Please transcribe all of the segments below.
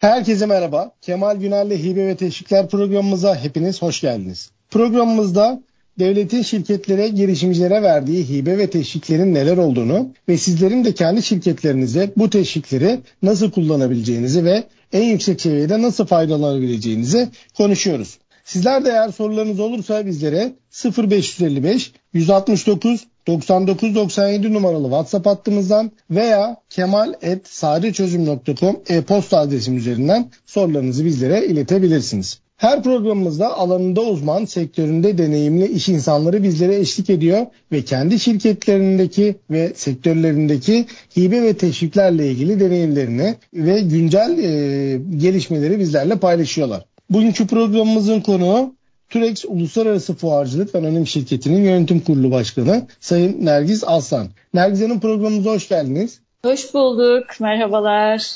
Herkese merhaba. Kemal Güner'le Hibe ve Teşvikler programımıza hepiniz hoş geldiniz. Programımızda devletin şirketlere, girişimcilere verdiği hibe ve teşviklerin neler olduğunu ve sizlerin de kendi şirketlerinizde bu teşvikleri nasıl kullanabileceğinizi ve en yüksek seviyede nasıl faydalanabileceğinizi konuşuyoruz. Sizler de eğer sorularınız olursa bizlere 0555 169 9997 numaralı WhatsApp hattımızdan veya kemal.sariçözüm.com e-posta adresim üzerinden sorularınızı bizlere iletebilirsiniz. Her programımızda alanında uzman, sektöründe deneyimli iş insanları bizlere eşlik ediyor ve kendi şirketlerindeki ve sektörlerindeki hibe ve teşviklerle ilgili deneyimlerini ve güncel e, gelişmeleri bizlerle paylaşıyorlar. Bugünkü programımızın konuğu Turex Uluslararası Fuarcılık Anonim Şirketi'nin yönetim kurulu başkanı Sayın Nergiz Aslan. Nergiz Hanım programımıza hoş geldiniz. Hoş bulduk, merhabalar.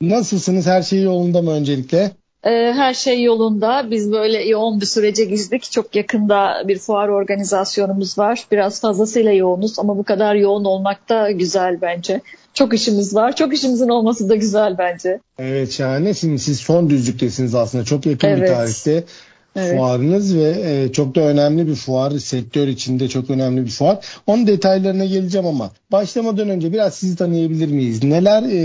Nasılsınız? Her şey yolunda mı öncelikle? Ee, her şey yolunda. Biz böyle yoğun bir sürece girdik. Çok yakında bir fuar organizasyonumuz var. Biraz fazlasıyla yoğunuz ama bu kadar yoğun olmak da güzel bence. Çok işimiz var. Çok işimizin olması da güzel bence. Evet şahane. Şimdi siz son düzlüktesiniz aslında. Çok yakın evet. bir tarihte evet. fuarınız ve e, çok da önemli bir fuar. Sektör içinde çok önemli bir fuar. Onun detaylarına geleceğim ama başlamadan önce biraz sizi tanıyabilir miyiz? Neler e,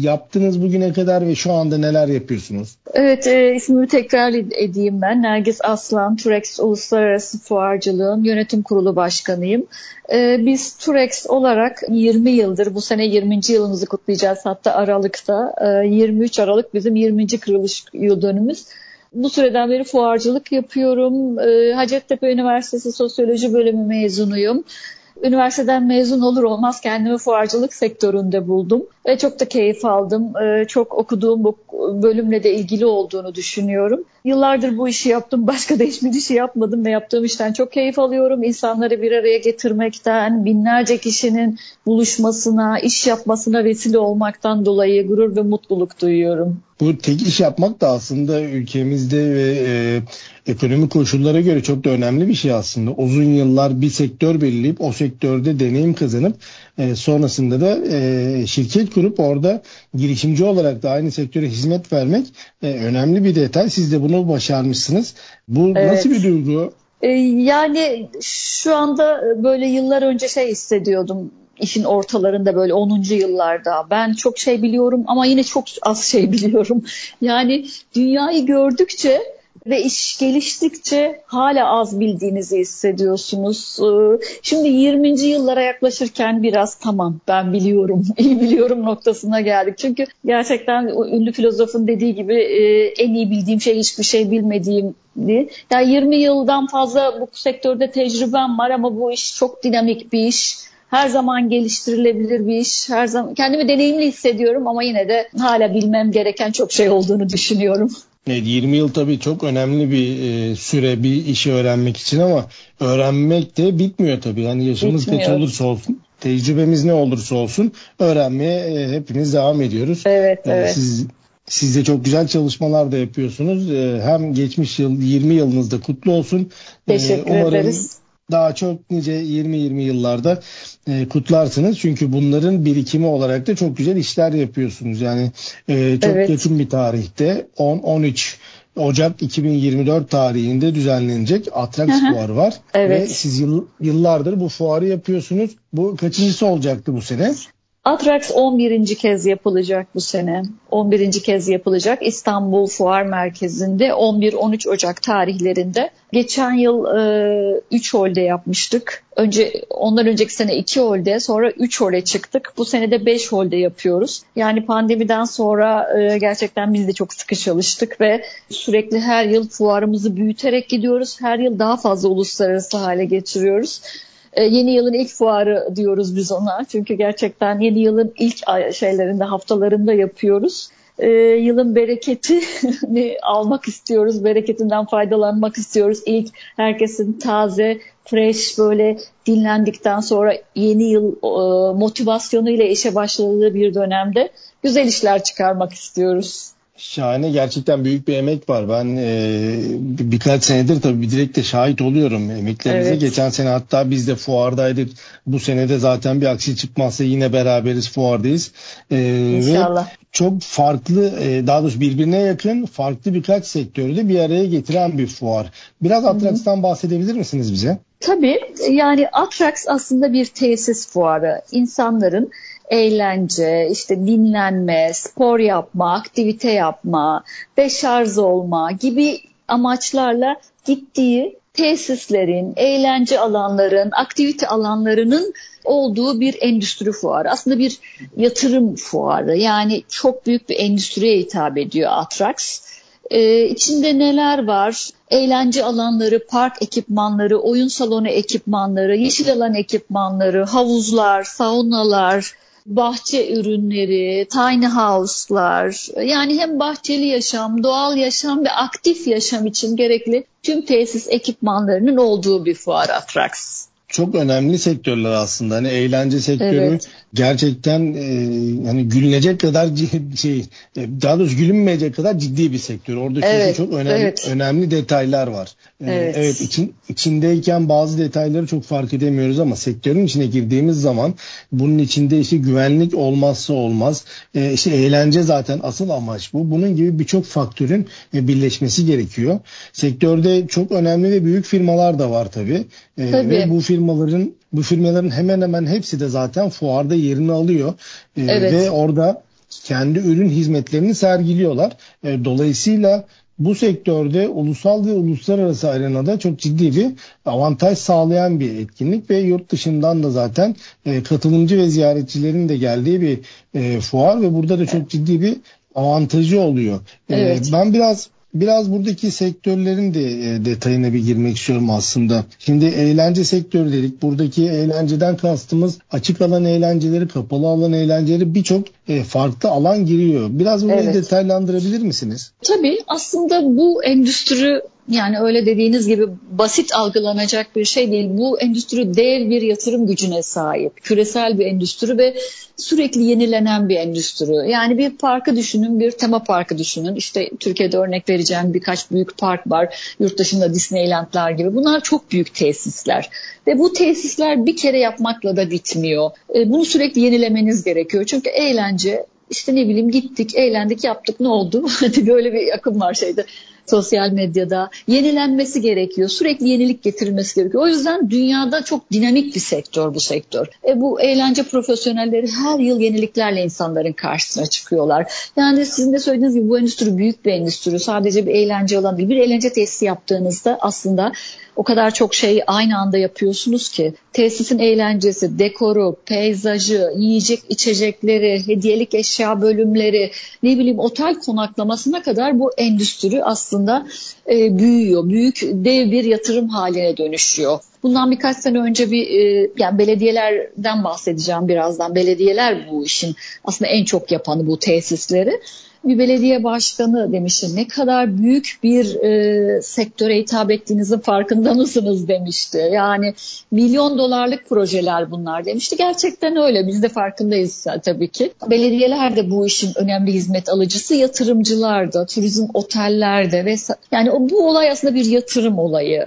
yaptınız bugüne kadar ve şu anda neler yapıyorsunuz? Evet e, ismimi tekrar edeyim ben. Nergis Aslan, Turex Uluslararası Fuarcılığın Yönetim Kurulu Başkanıyım. E, biz Turex olarak 20 yıldır, bu sene 20. yılımızı kutlayacağız hatta Aralık'ta. E, 23 Aralık bizim 20. kırılış yıl dönümümüz. Bu süreden beri fuarcılık yapıyorum. E, Hacettepe Üniversitesi Sosyoloji Bölümü mezunuyum. Üniversiteden mezun olur olmaz kendimi fuarcılık sektöründe buldum ve çok da keyif aldım. Ee, çok okuduğum bu bölümle de ilgili olduğunu düşünüyorum. Yıllardır bu işi yaptım, başka da hiçbir işi yapmadım ve yaptığım işten çok keyif alıyorum. İnsanları bir araya getirmekten, binlerce kişinin buluşmasına, iş yapmasına vesile olmaktan dolayı gurur ve mutluluk duyuyorum. Bu tek iş yapmak da aslında ülkemizde ve e, ekonomik koşullara göre çok da önemli bir şey aslında. Uzun yıllar bir sektör belirleyip o sektörde deneyim kazanıp e, sonrasında da e, şirket kurup orada girişimci olarak da aynı sektöre hizmet vermek e, önemli bir detay. Siz de bunu başarmışsınız. Bu evet. nasıl bir duygu? E, yani şu anda böyle yıllar önce şey hissediyordum işin ortalarında böyle 10. yıllarda ben çok şey biliyorum ama yine çok az şey biliyorum. Yani dünyayı gördükçe ve iş geliştikçe hala az bildiğinizi hissediyorsunuz. Ee, şimdi 20. yıllara yaklaşırken biraz tamam ben biliyorum, iyi biliyorum noktasına geldik. Çünkü gerçekten ünlü filozofun dediği gibi e, en iyi bildiğim şey hiçbir şey bilmediğim diye. Yani 20 yıldan fazla bu sektörde tecrübem var ama bu iş çok dinamik bir iş her zaman geliştirilebilir bir iş. Her zaman kendimi deneyimli hissediyorum ama yine de hala bilmem gereken çok şey olduğunu düşünüyorum. Evet, 20 yıl tabii çok önemli bir e, süre bir işi öğrenmek için ama öğrenmek de bitmiyor tabii. Yani yaşımız bitmiyor. kaç olursa olsun, tecrübemiz ne olursa olsun öğrenmeye e, hepiniz devam ediyoruz. Evet, e, evet. Siz siz de çok güzel çalışmalar da yapıyorsunuz. E, hem geçmiş yıl 20 yılınızda kutlu olsun. Teşekkür umarım ederiz daha çok nice 20-20 yıllarda e, kutlarsınız. Çünkü bunların birikimi olarak da çok güzel işler yapıyorsunuz. Yani e, çok evet. yakın bir tarihte 10-13 Ocak 2024 tarihinde düzenlenecek Atrax fuarı var. Evet. Ve siz yıl, yıllardır bu fuarı yapıyorsunuz. Bu kaçıncısı olacaktı bu sene? Atrax 11. kez yapılacak bu sene. 11. kez yapılacak İstanbul Fuar Merkezi'nde 11-13 Ocak tarihlerinde. Geçen yıl e, 3 holde yapmıştık. Önce ondan önceki sene 2 holde, sonra 3 holde çıktık. Bu sene de 5 holde yapıyoruz. Yani pandemiden sonra e, gerçekten biz de çok sıkı çalıştık ve sürekli her yıl fuarımızı büyüterek gidiyoruz. Her yıl daha fazla uluslararası hale getiriyoruz. E, yeni yılın ilk fuarı diyoruz biz ona. Çünkü gerçekten yeni yılın ilk şeylerinde, haftalarında yapıyoruz. e, yılın bereketini almak istiyoruz. Bereketinden faydalanmak istiyoruz. İlk herkesin taze, fresh böyle dinlendikten sonra yeni yıl e, motivasyonuyla işe başladığı bir dönemde güzel işler çıkarmak istiyoruz. Şahane gerçekten büyük bir emek var. Ben e, birkaç senedir tabii direkt de şahit oluyorum emeklerinize. Evet. Geçen sene hatta biz de fuardaydık. Bu senede zaten bir aksi çıkmazsa yine beraberiz fuardayız. E, İnşallah. Ve çok farklı e, daha doğrusu birbirine yakın farklı birkaç sektörü de bir araya getiren bir fuar. Biraz Atrax'tan bahsedebilir misiniz bize? Tabii yani Atrax aslında bir tesis fuarı. İnsanların eğlence, işte dinlenme, spor yapma, aktivite yapma, deşarj olma gibi amaçlarla gittiği tesislerin, eğlence alanların, aktivite alanlarının olduğu bir endüstri fuarı. Aslında bir yatırım fuarı. Yani çok büyük bir endüstriye hitap ediyor Atrax. Ee, içinde neler var? Eğlence alanları, park ekipmanları, oyun salonu ekipmanları, yeşil alan ekipmanları, havuzlar, saunalar, bahçe ürünleri, tiny house'lar yani hem bahçeli yaşam, doğal yaşam ve aktif yaşam için gerekli tüm tesis ekipmanlarının olduğu bir fuar Atrax çok önemli sektörler aslında. Hani eğlence sektörü evet. gerçekten e, hani gülünecek kadar şey e, daha doğrusu gülünmeyecek kadar ciddi bir sektör. Orada evet. çok önemli evet. önemli detaylar var. E, evet, evet için, içindeyken bazı detayları çok fark edemiyoruz ama sektörün içine girdiğimiz zaman bunun içinde işte güvenlik olmazsa olmaz. E, işte eğlence zaten asıl amaç bu. Bunun gibi birçok faktörün e, birleşmesi gerekiyor. Sektörde çok önemli ve büyük firmalar da var tabii. E, tabii. Ve bu firma firmaların bu firmaların hemen hemen hepsi de zaten fuarda yerini alıyor. Ee, evet. Ve orada kendi ürün hizmetlerini sergiliyorlar. Ee, dolayısıyla bu sektörde ulusal ve uluslararası arenada çok ciddi bir avantaj sağlayan bir etkinlik ve yurt dışından da zaten e, katılımcı ve ziyaretçilerin de geldiği bir e, fuar ve burada da çok ciddi bir avantajı oluyor. Ee, evet. Ben biraz Biraz buradaki sektörlerin de e, detayına bir girmek istiyorum aslında. Şimdi eğlence sektörü dedik. Buradaki eğlenceden kastımız açık alan eğlenceleri, kapalı alan eğlenceleri birçok e, farklı alan giriyor. Biraz bunu evet. detaylandırabilir misiniz? Tabii aslında bu endüstri yani öyle dediğiniz gibi basit algılanacak bir şey değil. Bu endüstri dev bir yatırım gücüne sahip. Küresel bir endüstri ve sürekli yenilenen bir endüstri. Yani bir parkı düşünün, bir tema parkı düşünün. İşte Türkiye'de örnek vereceğim birkaç büyük park var. Yurt dışında Disneyland'lar gibi. Bunlar çok büyük tesisler. Ve bu tesisler bir kere yapmakla da bitmiyor. E, bunu sürekli yenilemeniz gerekiyor. Çünkü eğlence işte ne bileyim gittik, eğlendik, yaptık ne oldu? Hadi böyle bir akım var şeyde sosyal medyada yenilenmesi gerekiyor. Sürekli yenilik getirilmesi gerekiyor. O yüzden dünyada çok dinamik bir sektör bu sektör. E bu eğlence profesyonelleri her yıl yeniliklerle insanların karşısına çıkıyorlar. Yani sizin de söylediğiniz gibi bu endüstri büyük bir endüstri. Sadece bir eğlence alanı değil. Bir eğlence tesisi yaptığınızda aslında o kadar çok şeyi aynı anda yapıyorsunuz ki tesisin eğlencesi, dekoru, peyzajı, yiyecek içecekleri, hediyelik eşya bölümleri, ne bileyim otel konaklamasına kadar bu endüstri aslında e, büyüyor. Büyük dev bir yatırım haline dönüşüyor. Bundan birkaç sene önce bir e, yani belediyelerden bahsedeceğim birazdan. Belediyeler bu işin aslında en çok yapanı bu tesisleri bir belediye başkanı demişti. Ne kadar büyük bir e, sektöre hitap ettiğinizin farkında mısınız demişti. Yani milyon dolarlık projeler bunlar demişti. Gerçekten öyle. Biz de farkındayız tabii ki. Belediyeler de bu işin önemli hizmet alıcısı. Yatırımcılar da, turizm otellerde ve yani bu olay aslında bir yatırım olayı.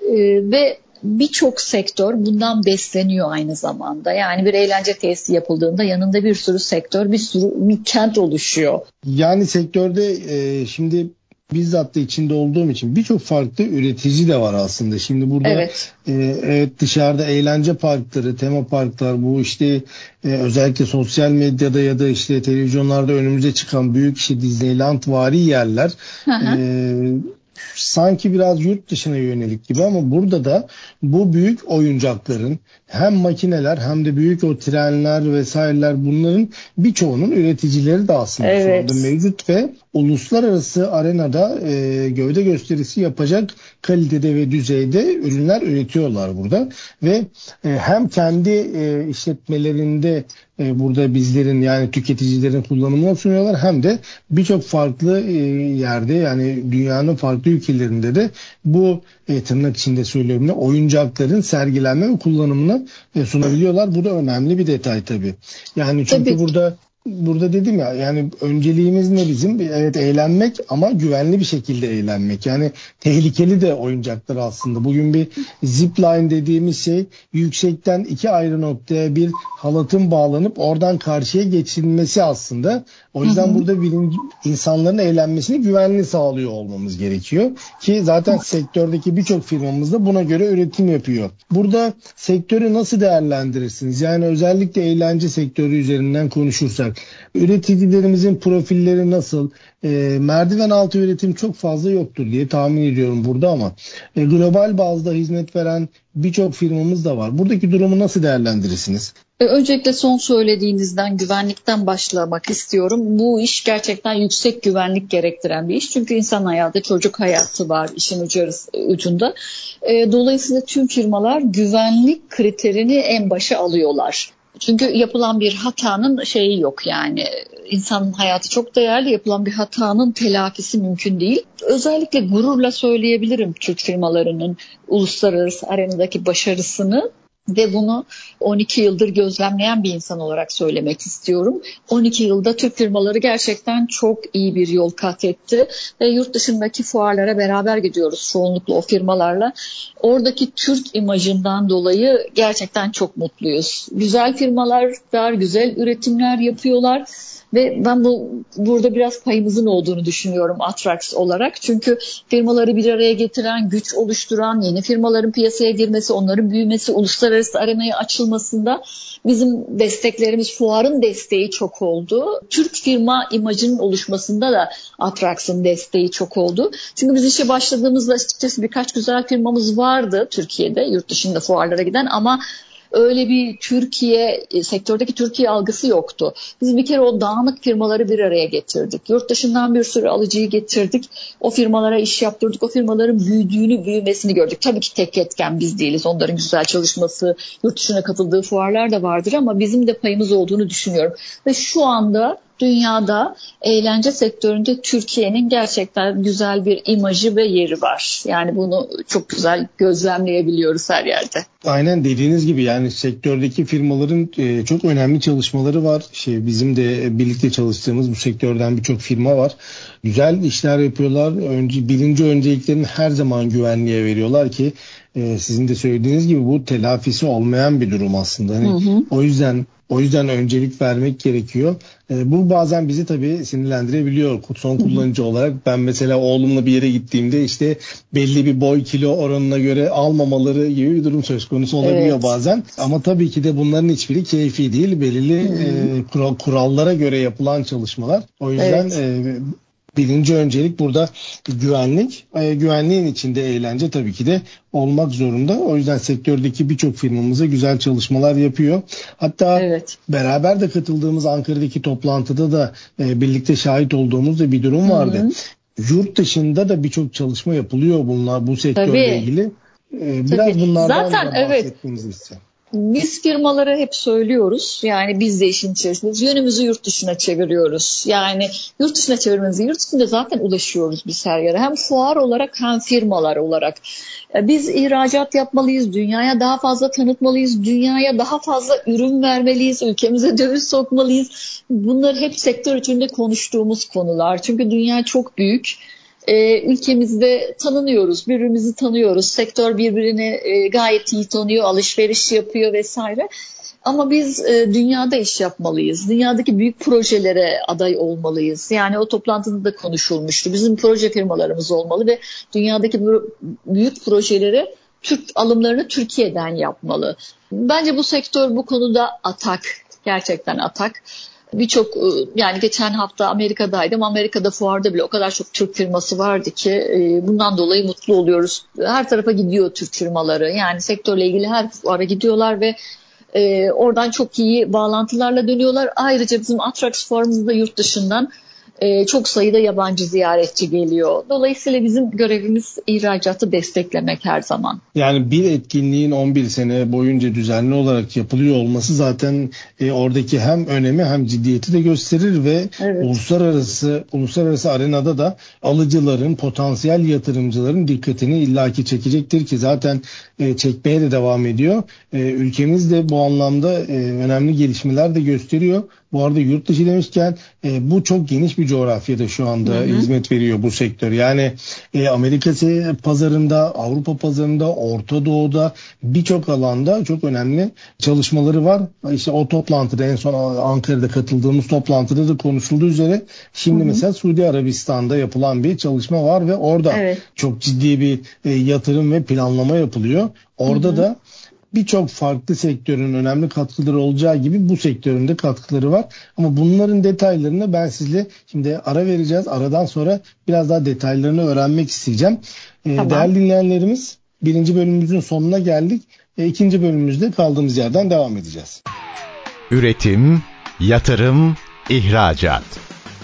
E, ve birçok sektör bundan besleniyor aynı zamanda. Yani bir eğlence tesisi yapıldığında yanında bir sürü sektör, bir sürü bir kent oluşuyor. Yani sektörde e, şimdi bizzat da içinde olduğum için birçok farklı üretici de var aslında. Şimdi burada evet. E, evet dışarıda eğlence parkları, tema parklar bu işte e, özellikle sosyal medyada ya da işte televizyonlarda önümüze çıkan büyük işte Disneyland vari yerler hı hı. E, sanki biraz yurt dışına yönelik gibi ama burada da bu büyük oyuncakların hem makineler hem de büyük o trenler vesaireler bunların birçoğunun üreticileri de aslında evet. mevcut ve uluslararası arenada e, gövde gösterisi yapacak kalitede ve düzeyde ürünler üretiyorlar burada ve e, hem kendi e, işletmelerinde e, burada bizlerin yani tüketicilerin kullanımına sunuyorlar hem de birçok farklı e, yerde yani dünyanın farklı ülkelerinde de bu e, tırnak içinde söylüyorum ne oyuncakların sergilenme ve kullanımını e, sunabiliyorlar. Bu da önemli bir detay tabii. Yani çünkü tabii. burada burada dedim ya yani önceliğimiz ne bizim? Evet eğlenmek ama güvenli bir şekilde eğlenmek. Yani tehlikeli de oyuncaklar aslında. Bugün bir zipline dediğimiz şey yüksekten iki ayrı noktaya bir halatın bağlanıp oradan karşıya geçilmesi aslında. O yüzden hı hı. burada birinci, insanların eğlenmesini güvenli sağlıyor olmamız gerekiyor. Ki zaten sektördeki birçok firmamız da buna göre üretim yapıyor. Burada sektörü nasıl değerlendirirsiniz? Yani özellikle eğlence sektörü üzerinden konuşursak üreticilerimizin profilleri nasıl? E, merdiven altı üretim çok fazla yoktur diye tahmin ediyorum burada ama e, global bazda hizmet veren birçok firmamız da var. Buradaki durumu nasıl değerlendirirsiniz? E, öncelikle son söylediğinizden güvenlikten başlamak istiyorum. Bu iş gerçekten yüksek güvenlik gerektiren bir iş. Çünkü insan hayatı, çocuk hayatı var işin ucunda. E, dolayısıyla tüm firmalar güvenlik kriterini en başa alıyorlar. Çünkü yapılan bir hatanın şeyi yok yani insanın hayatı çok değerli yapılan bir hatanın telafisi mümkün değil. Özellikle gururla söyleyebilirim Türk firmalarının uluslararası arenadaki başarısını ve bunu 12 yıldır gözlemleyen bir insan olarak söylemek istiyorum. 12 yılda Türk firmaları gerçekten çok iyi bir yol kat etti ve yurt dışındaki fuarlara beraber gidiyoruz çoğunlukla o firmalarla. Oradaki Türk imajından dolayı gerçekten çok mutluyuz. Güzel firmalar var, güzel üretimler yapıyorlar ve ben bu burada biraz payımızın olduğunu düşünüyorum Atrax olarak. Çünkü firmaları bir araya getiren, güç oluşturan, yeni firmaların piyasaya girmesi, onların büyümesi, uluslararası arenaya açılmasında bizim desteklerimiz, fuarın desteği çok oldu. Türk firma imajının oluşmasında da Atrax'ın desteği çok oldu. Çünkü biz işe başladığımızda açıkçası birkaç güzel firmamız vardı Türkiye'de, yurt dışında fuarlara giden ama öyle bir Türkiye e, sektördeki Türkiye algısı yoktu. Biz bir kere o dağınık firmaları bir araya getirdik. Yurt dışından bir sürü alıcıyı getirdik. O firmalara iş yaptırdık. O firmaların büyüdüğünü, büyümesini gördük. Tabii ki tek etken biz değiliz. Onların güzel çalışması, yurt dışına katıldığı fuarlar da vardır ama bizim de payımız olduğunu düşünüyorum. Ve şu anda dünyada eğlence sektöründe Türkiye'nin gerçekten güzel bir imajı ve yeri var. Yani bunu çok güzel gözlemleyebiliyoruz her yerde. Aynen dediğiniz gibi yani sektördeki firmaların e, çok önemli çalışmaları var. Şey bizim de birlikte çalıştığımız bu sektörden birçok firma var. Güzel işler yapıyorlar. Önce birinci önceliklerini her zaman güvenliğe veriyorlar ki e, sizin de söylediğiniz gibi bu telafisi olmayan bir durum aslında. Hani hı hı. O yüzden o yüzden öncelik vermek gerekiyor. E, bu bazen bizi tabii sinirlendirebiliyor son kullanıcı olarak. Ben mesela oğlumla bir yere gittiğimde işte belli bir boy kilo oranına göre almamaları gibi bir durum söz konusu olabiliyor evet. bazen. Ama tabii ki de bunların hiçbiri keyfi değil. Belirli e, kurallara göre yapılan çalışmalar. O yüzden evet. e, birinci öncelik burada güvenlik. E, güvenliğin içinde eğlence tabii ki de olmak zorunda. O yüzden sektördeki birçok firmamıza güzel çalışmalar yapıyor. Hatta evet. beraber de katıldığımız Ankara'daki toplantıda da e, birlikte şahit olduğumuz da bir durum vardı. Hı-hı. Yurt dışında da birçok çalışma yapılıyor bunlar bu sektörle tabii. ilgili. E, biraz tabii. bunlardan Zaten, da bahsetmenizi evet. istiyorum. Biz firmalara hep söylüyoruz. Yani biz de işin içerisindeyiz. Yönümüzü yurt dışına çeviriyoruz. Yani yurt dışına çevirmemizi yurt dışında zaten ulaşıyoruz biz her yere. Hem fuar olarak hem firmalar olarak. Biz ihracat yapmalıyız. Dünyaya daha fazla tanıtmalıyız. Dünyaya daha fazla ürün vermeliyiz. Ülkemize döviz sokmalıyız. Bunlar hep sektör içinde konuştuğumuz konular. Çünkü dünya çok büyük e, ülkemizde tanınıyoruz, birbirimizi tanıyoruz. Sektör birbirini e, gayet iyi tanıyor, alışveriş yapıyor vesaire. Ama biz e, dünyada iş yapmalıyız. Dünyadaki büyük projelere aday olmalıyız. Yani o toplantıda da konuşulmuştu. Bizim proje firmalarımız olmalı ve dünyadaki büyük projeleri Türk alımlarını Türkiye'den yapmalı. Bence bu sektör bu konuda atak. Gerçekten atak birçok e, yani geçen hafta Amerika'daydım. Amerika'da fuarda bile o kadar çok Türk firması vardı ki e, bundan dolayı mutlu oluyoruz. Her tarafa gidiyor Türk firmaları. Yani sektörle ilgili her fuara gidiyorlar ve e, oradan çok iyi bağlantılarla dönüyorlar. Ayrıca bizim Atrax fuarımızda yurt dışından e, çok sayıda yabancı ziyaretçi geliyor. Dolayısıyla bizim görevimiz ihracatı desteklemek her zaman. Yani bir etkinliğin 11 sene boyunca düzenli olarak yapılıyor olması zaten e, oradaki hem önemi hem ciddiyeti de gösterir ve evet. uluslararası uluslararası arenada da alıcıların, potansiyel yatırımcıların dikkatini illaki çekecektir ki zaten e, çekmeye de devam ediyor. E, ülkemiz de bu anlamda e, önemli gelişmeler de gösteriyor. Bu arada yurt dışı demişken e, bu çok geniş bir coğrafyada şu anda hı hı. hizmet veriyor bu sektör. Yani e, Amerika pazarında, Avrupa pazarında, Orta Doğu'da birçok alanda çok önemli çalışmaları var. İşte o toplantıda en son Ankara'da katıldığımız toplantıda da konuşulduğu üzere şimdi hı hı. mesela Suudi Arabistan'da yapılan bir çalışma var ve orada evet. çok ciddi bir e, yatırım ve planlama yapılıyor. Orada hı hı. da birçok farklı sektörün önemli katkıları olacağı gibi bu sektörün de katkıları var. Ama bunların detaylarını ben sizle şimdi ara vereceğiz. Aradan sonra biraz daha detaylarını öğrenmek isteyeceğim. Ee, tamam. Değerli dinleyenlerimiz birinci bölümümüzün sonuna geldik. E, ikinci bölümümüzde kaldığımız yerden devam edeceğiz. Üretim, yatırım, ihracat.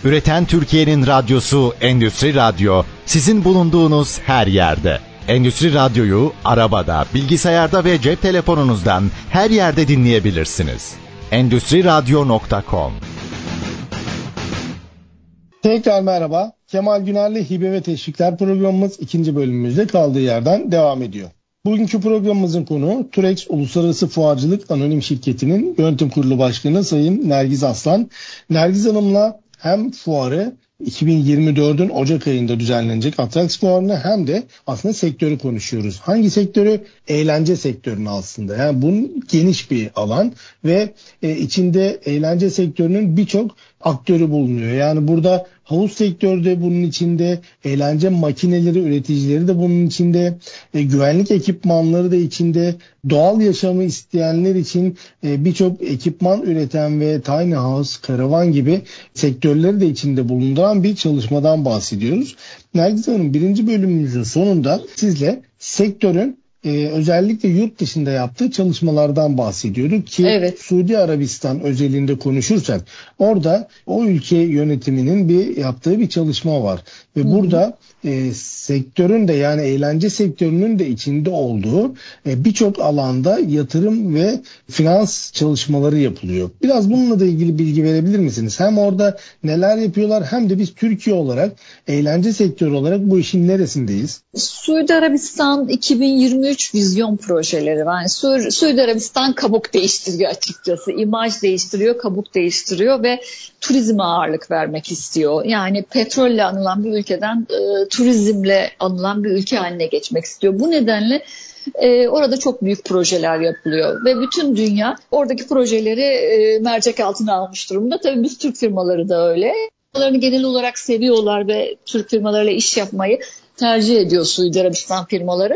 Üreten Türkiye'nin radyosu Endüstri Radyo sizin bulunduğunuz her yerde. Endüstri Radyo'yu arabada, bilgisayarda ve cep telefonunuzdan her yerde dinleyebilirsiniz. Endüstri Radyo.com Tekrar merhaba. Kemal Güner'le Hibe ve Teşvikler programımız ikinci bölümümüzde kaldığı yerden devam ediyor. Bugünkü programımızın konu Turex Uluslararası Fuarcılık Anonim Şirketi'nin yönetim kurulu başkanı Sayın Nergiz Aslan. Nergiz Hanım'la hem fuarı 2024'ün Ocak ayında düzenlenecek Atrax Fuarı'nı hem de aslında sektörü konuşuyoruz. Hangi sektörü? Eğlence sektörünü aslında. Yani bunun geniş bir alan ve e, içinde eğlence sektörünün birçok aktörü bulunuyor. Yani burada havuz sektörü de bunun içinde, eğlence makineleri üreticileri de bunun içinde, e, güvenlik ekipmanları da içinde, doğal yaşamı isteyenler için e, birçok ekipman üreten ve tiny house, karavan gibi sektörleri de içinde bulunduran bir çalışmadan bahsediyoruz. Nergiz Hanım birinci bölümümüzün sonunda sizle sektörün e, özellikle yurt dışında yaptığı çalışmalardan bahsediyorduk ki evet. Suudi Arabistan özelinde konuşursak orada o ülke yönetiminin bir yaptığı bir çalışma var ve Hı-hı. burada e, sektörün de yani eğlence sektörünün de içinde olduğu e, birçok alanda yatırım ve finans çalışmaları yapılıyor. Biraz bununla da ilgili bilgi verebilir misiniz? Hem orada neler yapıyorlar hem de biz Türkiye olarak eğlence sektörü olarak bu işin neresindeyiz? Suudi Arabistan 2023 vizyon projeleri var. Yani Su Suudi Arabistan kabuk değiştiriyor açıkçası. İmaj değiştiriyor, kabuk değiştiriyor ve turizme ağırlık vermek istiyor. Yani petrolle anılan bir ülkeden e, turizmle anılan bir ülke haline geçmek istiyor. Bu nedenle e, orada çok büyük projeler yapılıyor ve bütün dünya oradaki projeleri e, mercek altına almış durumda. Tabii biz Türk firmaları da öyle. Firmalarını genel olarak seviyorlar ve Türk firmalarıyla iş yapmayı tercih ediyor Suudi Arabistan firmaları.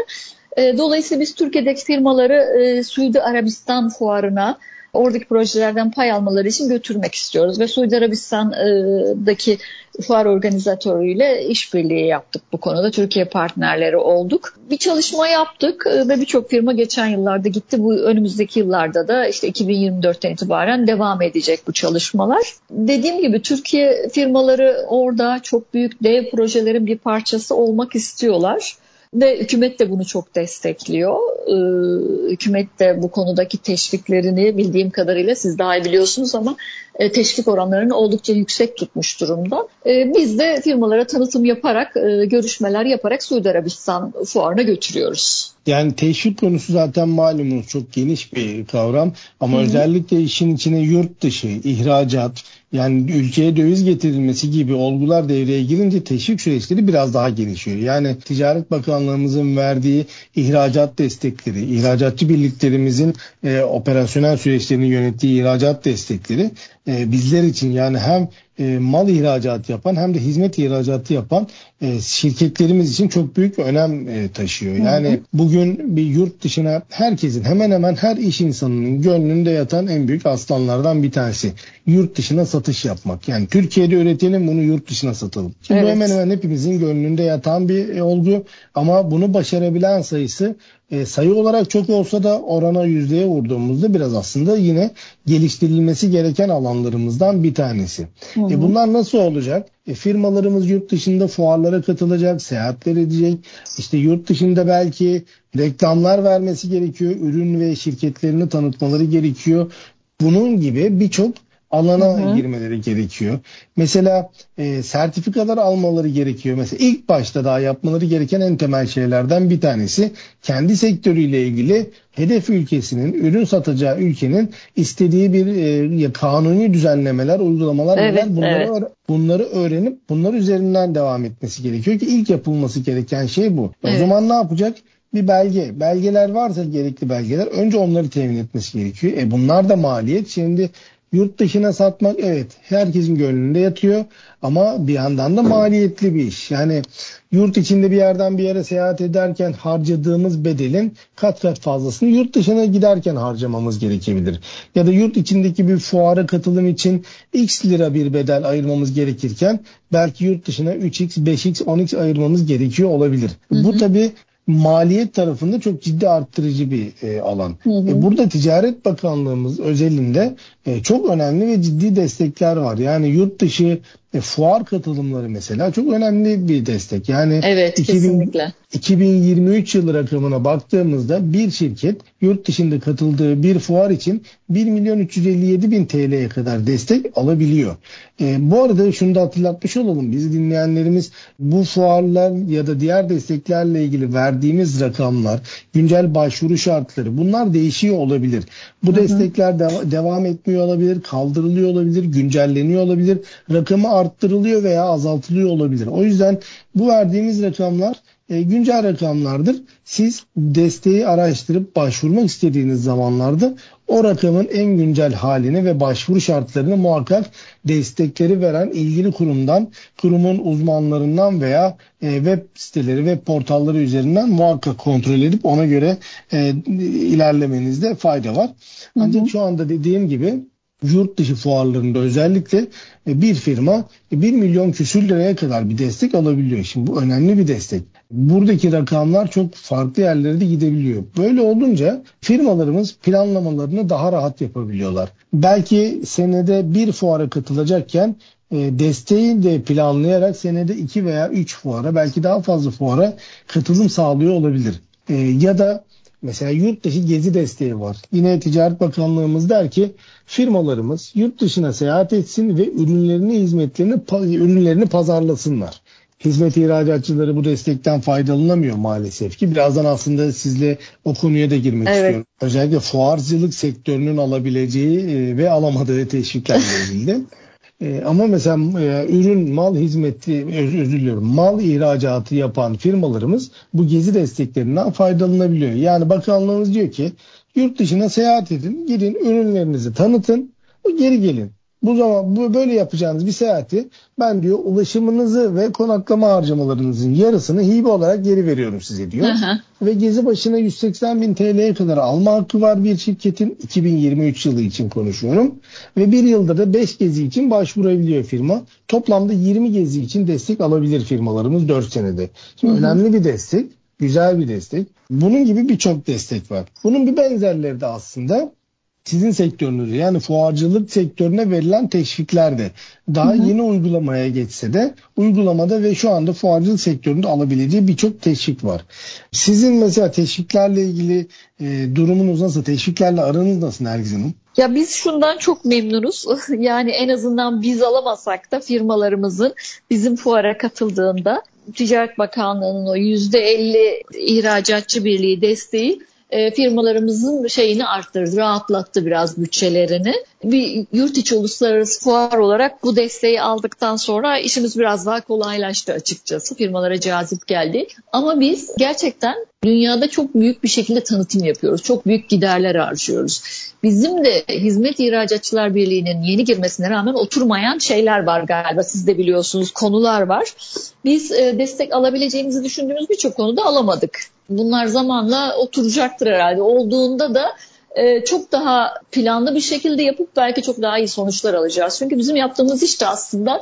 E, dolayısıyla biz Türkiye'deki firmaları e, Suudi Arabistan fuarına oradaki projelerden pay almaları için götürmek istiyoruz. Ve Suudi Arabistan'daki fuar organizatörüyle işbirliği yaptık bu konuda. Türkiye partnerleri olduk. Bir çalışma yaptık e, ve birçok firma geçen yıllarda gitti. Bu önümüzdeki yıllarda da işte 2024'ten itibaren devam edecek bu çalışmalar. Dediğim gibi Türkiye firmaları orada çok büyük dev projelerin bir parçası olmak istiyorlar. Ve hükümet de bunu çok destekliyor. Ee, hükümet de bu konudaki teşviklerini bildiğim kadarıyla siz daha iyi biliyorsunuz ama e, teşvik oranlarını oldukça yüksek tutmuş durumda. E, biz de firmalara tanıtım yaparak, e, görüşmeler yaparak Suudi Arabistan fuarına götürüyoruz. Yani teşvik konusu zaten malumunuz çok geniş bir kavram ama Hı-hı. özellikle işin içine yurt dışı, ihracat, yani ülkeye döviz getirilmesi gibi olgular devreye girince teşvik süreçleri biraz daha gelişiyor. Yani Ticaret Bakanlığımızın verdiği ihracat destekleri, ihracatçı birliklerimizin e, operasyonel süreçlerini yönettiği ihracat destekleri e, bizler için yani hem e, mal ihracatı yapan hem de hizmet ihracatı yapan e, şirketlerimiz için çok büyük önem e, taşıyor. Yani hı hı. bugün bir yurt dışına herkesin hemen hemen her iş insanının gönlünde yatan en büyük aslanlardan bir tanesi. Yurt dışına satış yapmak. Yani Türkiye'de üretelim bunu yurt dışına satalım. Şimdi evet. hemen hemen hepimizin gönlünde yatan bir e, olgu ama bunu başarabilen sayısı e, sayı olarak çok olsa da orana yüzdeye vurduğumuzda biraz aslında yine geliştirilmesi gereken alanlarımızdan bir tanesi. Hı hı. hı. E bunlar nasıl olacak? E firmalarımız yurt dışında fuarlara katılacak, seyahatler edecek. İşte yurt dışında belki reklamlar vermesi gerekiyor. Ürün ve şirketlerini tanıtmaları gerekiyor. Bunun gibi birçok alana hı hı. girmeleri gerekiyor. Mesela e, sertifikalar almaları gerekiyor. Mesela ilk başta daha yapmaları gereken en temel şeylerden bir tanesi kendi sektörüyle ilgili hedef ülkesinin, ürün satacağı ülkenin istediği bir e, kanuni düzenlemeler, uygulamalar evet, neler bunları evet. bunları öğrenip bunlar üzerinden devam etmesi gerekiyor ki ilk yapılması gereken şey bu. Evet. O zaman ne yapacak? bir belge. Belgeler varsa gerekli belgeler önce onları temin etmesi gerekiyor. E bunlar da maliyet. Şimdi Yurt dışına satmak evet herkesin gönlünde yatıyor ama bir yandan da maliyetli bir iş. Yani yurt içinde bir yerden bir yere seyahat ederken harcadığımız bedelin kat kat fazlasını yurt dışına giderken harcamamız gerekebilir. Ya da yurt içindeki bir fuara katılım için x lira bir bedel ayırmamız gerekirken belki yurt dışına 3x, 5x, 10x ayırmamız gerekiyor olabilir. Hı hı. Bu tabi maliyet tarafında çok ciddi arttırıcı bir e, alan. Hı hı. E, burada Ticaret Bakanlığımız özelinde e, çok önemli ve ciddi destekler var. Yani yurt dışı e, fuar katılımları mesela çok önemli bir destek. Yani evet, 2000, kesinlikle. 2023 yılı rakamına baktığımızda bir şirket yurt dışında katıldığı bir fuar için 1 milyon 357 bin TL'ye kadar destek alabiliyor. E, bu arada şunu da hatırlatmış olalım. Bizi dinleyenlerimiz bu fuarlar ya da diğer desteklerle ilgili verdiğimiz rakamlar, güncel başvuru şartları bunlar değişiyor olabilir. Bu Hı-hı. destekler de, devam etmiyor olabilir, kaldırılıyor olabilir, güncelleniyor olabilir. Rakamı arttırılıyor veya azaltılıyor olabilir. O yüzden bu verdiğimiz rakamlar e, güncel rakamlardır. Siz desteği araştırıp başvurmak istediğiniz zamanlarda o rakamın en güncel halini ve başvuru şartlarını muhakkak destekleri veren ilgili kurumdan, kurumun uzmanlarından veya e, web siteleri ve portalları üzerinden muhakkak kontrol edip ona göre e, ilerlemenizde fayda var. Ancak hı hı. şu anda dediğim gibi yurt dışı fuarlarında özellikle e, bir firma 1 milyon küsür liraya kadar bir destek alabiliyor. Şimdi bu önemli bir destek. Buradaki rakamlar çok farklı yerlere de gidebiliyor. Böyle olunca firmalarımız planlamalarını daha rahat yapabiliyorlar. Belki senede bir fuara katılacakken e, desteği de planlayarak senede iki veya üç fuara belki daha fazla fuara katılım sağlıyor olabilir. E, ya da Mesela yurt dışı gezi desteği var. Yine Ticaret Bakanlığımız der ki firmalarımız yurt dışına seyahat etsin ve ürünlerini, hizmetlerini, ürünlerini pazarlasınlar. Hizmet ihracatçıları bu destekten faydalanamıyor maalesef ki. Birazdan aslında sizle o konuya da girmek evet. istiyorum. Özellikle fuarcılık sektörünün alabileceği e, ve alamadığı teşviklerle ilgili. E, ama mesela e, ürün, mal hizmeti, özür, özür diliyorum, mal ihracatı yapan firmalarımız bu gezi desteklerinden faydalanabiliyor. Yani bakanlığımız diyor ki yurt dışına seyahat edin, gidin ürünlerinizi tanıtın, geri gelin. Bu zaman bu böyle yapacağınız bir seyahati ben diyor ulaşımınızı ve konaklama harcamalarınızın yarısını hibe olarak geri veriyorum size diyor. Hı hı. Ve gezi başına 180 bin TL'ye kadar alma hakkı var bir şirketin 2023 yılı için konuşuyorum. Ve bir yılda da 5 gezi için başvurabiliyor firma. Toplamda 20 gezi için destek alabilir firmalarımız 4 senede. Şimdi hı hı. önemli bir destek. Güzel bir destek. Bunun gibi birçok destek var. Bunun bir benzerleri de aslında sizin sektörünüzde yani fuarcılık sektörüne verilen teşvikler de daha hı hı. yeni uygulamaya geçse de uygulamada ve şu anda fuarcılık sektöründe alabileceği birçok teşvik var. Sizin mesela teşviklerle ilgili e, durumunuz nasıl? Teşviklerle aranız nasıl Nergiz Hanım? Ya biz şundan çok memnunuz. Yani en azından biz alamasak da firmalarımızın bizim fuara katıldığında Ticaret Bakanlığı'nın o %50 ihracatçı birliği desteği e, firmalarımızın şeyini arttırdı, rahatlattı biraz bütçelerini. Bir yurt içi uluslararası fuar olarak bu desteği aldıktan sonra işimiz biraz daha kolaylaştı açıkçası. Firmalara cazip geldi. Ama biz gerçekten dünyada çok büyük bir şekilde tanıtım yapıyoruz. Çok büyük giderler harcıyoruz. Bizim de Hizmet İhracatçılar Birliği'nin yeni girmesine rağmen oturmayan şeyler var galiba. Siz de biliyorsunuz konular var. Biz e, destek alabileceğimizi düşündüğümüz birçok konuda alamadık. Bunlar zamanla oturacaktır herhalde. Olduğunda da e, çok daha planlı bir şekilde yapıp belki çok daha iyi sonuçlar alacağız. Çünkü bizim yaptığımız iş de aslında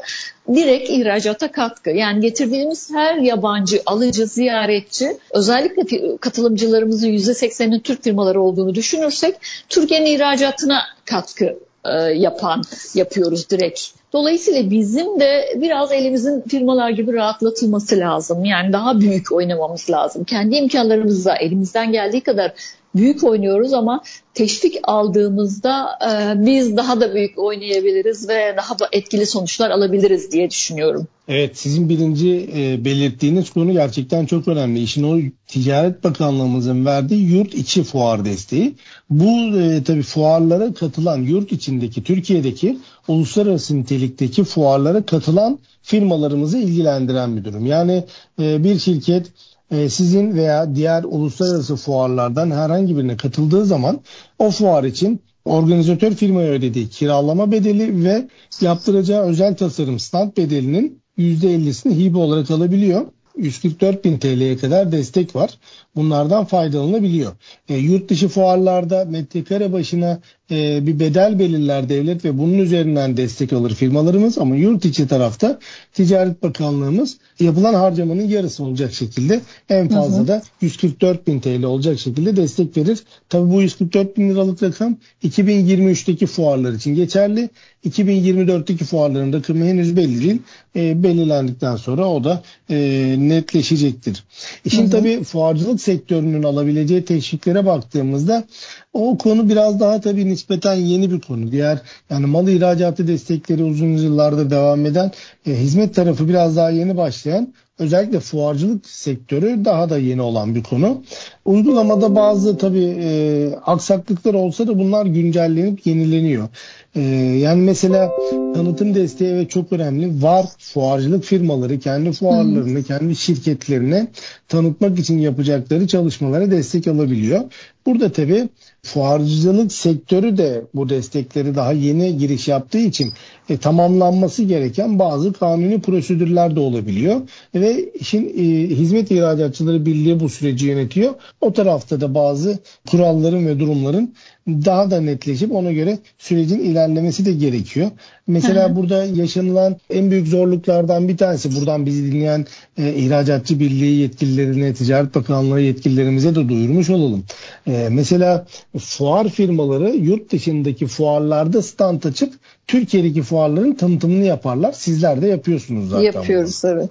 direkt ihracata katkı. Yani getirdiğimiz her yabancı alıcı, ziyaretçi özellikle katılımcılarımızın %80'inin Türk firmaları olduğunu düşünürsek Türkiye'nin ihracatına katkı yapan yapıyoruz direkt. Dolayısıyla bizim de biraz elimizin firmalar gibi rahatlatılması lazım. Yani daha büyük oynamamız lazım. Kendi imkanlarımızla elimizden geldiği kadar büyük oynuyoruz ama teşvik aldığımızda e, biz daha da büyük oynayabiliriz ve daha da etkili sonuçlar alabiliriz diye düşünüyorum. Evet sizin birinci e, belirttiğiniz konu gerçekten çok önemli. İşin o Ticaret Bakanlığımızın verdiği yurt içi fuar desteği. Bu e, tabii fuarlara katılan yurt içindeki Türkiye'deki uluslararası nitelikteki fuarlara katılan firmalarımızı ilgilendiren bir durum. Yani e, bir şirket e, sizin veya diğer uluslararası fuarlardan herhangi birine katıldığı zaman o fuar için organizatör firmaya ödediği kiralama bedeli ve yaptıracağı özel tasarım stand bedelinin %50'sini hibe olarak alabiliyor. 144 bin TL'ye kadar destek var. Bunlardan faydalanabiliyor. E, yurt dışı fuarlarda metrekare başına e, bir bedel belirler devlet ve bunun üzerinden destek alır firmalarımız ama yurt içi tarafta Ticaret Bakanlığımız yapılan harcamanın yarısı olacak şekilde en fazla hı hı. da 144 bin TL olacak şekilde destek verir. Tabii bu 144 bin liralık rakam 2023'teki fuarlar için geçerli. 2024'teki fuarların rakamı henüz belli değil. E, belirlendikten sonra o da e, netleşecektir. İşin hı hı. tabii fuarcılık sektörünün alabileceği teşviklere baktığımızda o konu biraz daha tabii nispeten yeni bir konu. Diğer yani mal ihracatı destekleri uzun yıllardır devam eden e, hizmet tarafı biraz daha yeni başlayan özellikle fuarcılık sektörü daha da yeni olan bir konu. Uygulamada bazı tabii e, aksaklıklar olsa da bunlar güncellenip yenileniyor. E, yani mesela tanıtım desteği ve çok önemli. Var fuarcılık firmaları kendi fuarlarını, kendi şirketlerine tanıtmak için yapacakları çalışmalara destek alabiliyor. Burada tabii fuarcılık sektörü de bu destekleri daha yeni giriş yaptığı için e, tamamlanması gereken bazı kanuni prosedürler de olabiliyor. Ve işin e, Hizmet İhracatçıları Birliği bu süreci yönetiyor. O tarafta da bazı kuralların ve durumların daha da netleşip ona göre sürecin ilerlemesi de gerekiyor. Mesela Hı-hı. burada yaşanılan en büyük zorluklardan bir tanesi buradan bizi dinleyen e, İhracatçı Birliği yetkililerine, Ticaret Bakanlığı yetkililerimize de duyurmuş olalım. E, mesela fuar firmaları yurt dışındaki fuarlarda stand açıp Türkiye'deki fuarların tanıtımını yaparlar. Sizler de yapıyorsunuz zaten. Yapıyoruz bunu. evet.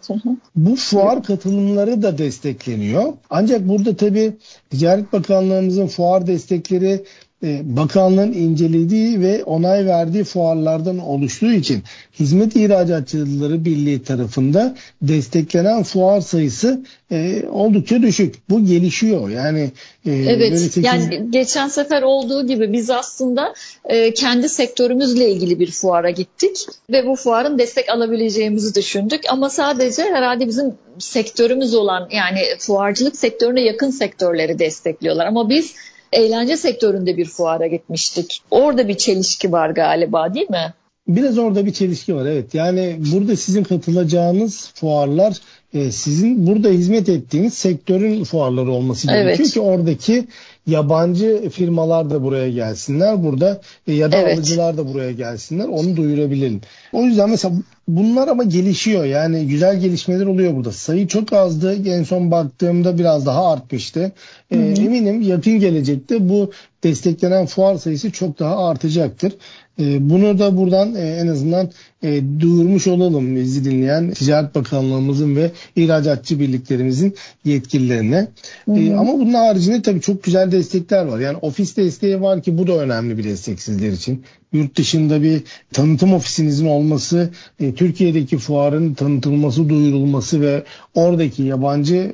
Bu fuar katılımları da destekleniyor. Ancak burada tabii Ticaret Bakanlığımızın fuar destekleri bakanlığın incelediği ve onay verdiği fuarlardan oluştuğu için Hizmet İhracatçıları Birliği tarafında desteklenen fuar sayısı e, oldukça düşük. Bu gelişiyor. Yani e, Evet. 8... Yani geçen sefer olduğu gibi biz aslında e, kendi sektörümüzle ilgili bir fuara gittik ve bu fuarın destek alabileceğimizi düşündük ama sadece herhalde bizim sektörümüz olan yani fuarcılık sektörüne yakın sektörleri destekliyorlar ama biz eğlence sektöründe bir fuara gitmiştik. Orada bir çelişki var galiba değil mi? Biraz orada bir çelişki var evet. Yani burada sizin katılacağınız fuarlar e, sizin burada hizmet ettiğiniz sektörün fuarları olması gerekiyor evet. ki oradaki yabancı firmalar da buraya gelsinler burada e, ya da evet. alıcılar da buraya gelsinler onu duyurabilelim. O yüzden mesela bunlar ama gelişiyor yani güzel gelişmeler oluyor burada. Sayı çok azdı en son baktığımda biraz daha artmıştı. E, eminim yakın gelecekte bu desteklenen fuar sayısı çok daha artacaktır. E, bunu da buradan e, en azından e, duyurmuş olalım bizi dinleyen Ticaret Bakanlığımızın ve ihracatçı birliklerimizin yetkililerine. E, ama bunun haricinde tabii çok güzel destekler var. Yani ofis desteği var ki bu da önemli bir destek sizler için. Yurt dışında bir tanıtım ofisinizin olması, Türkiye'deki fuarın tanıtılması, duyurulması ve oradaki yabancı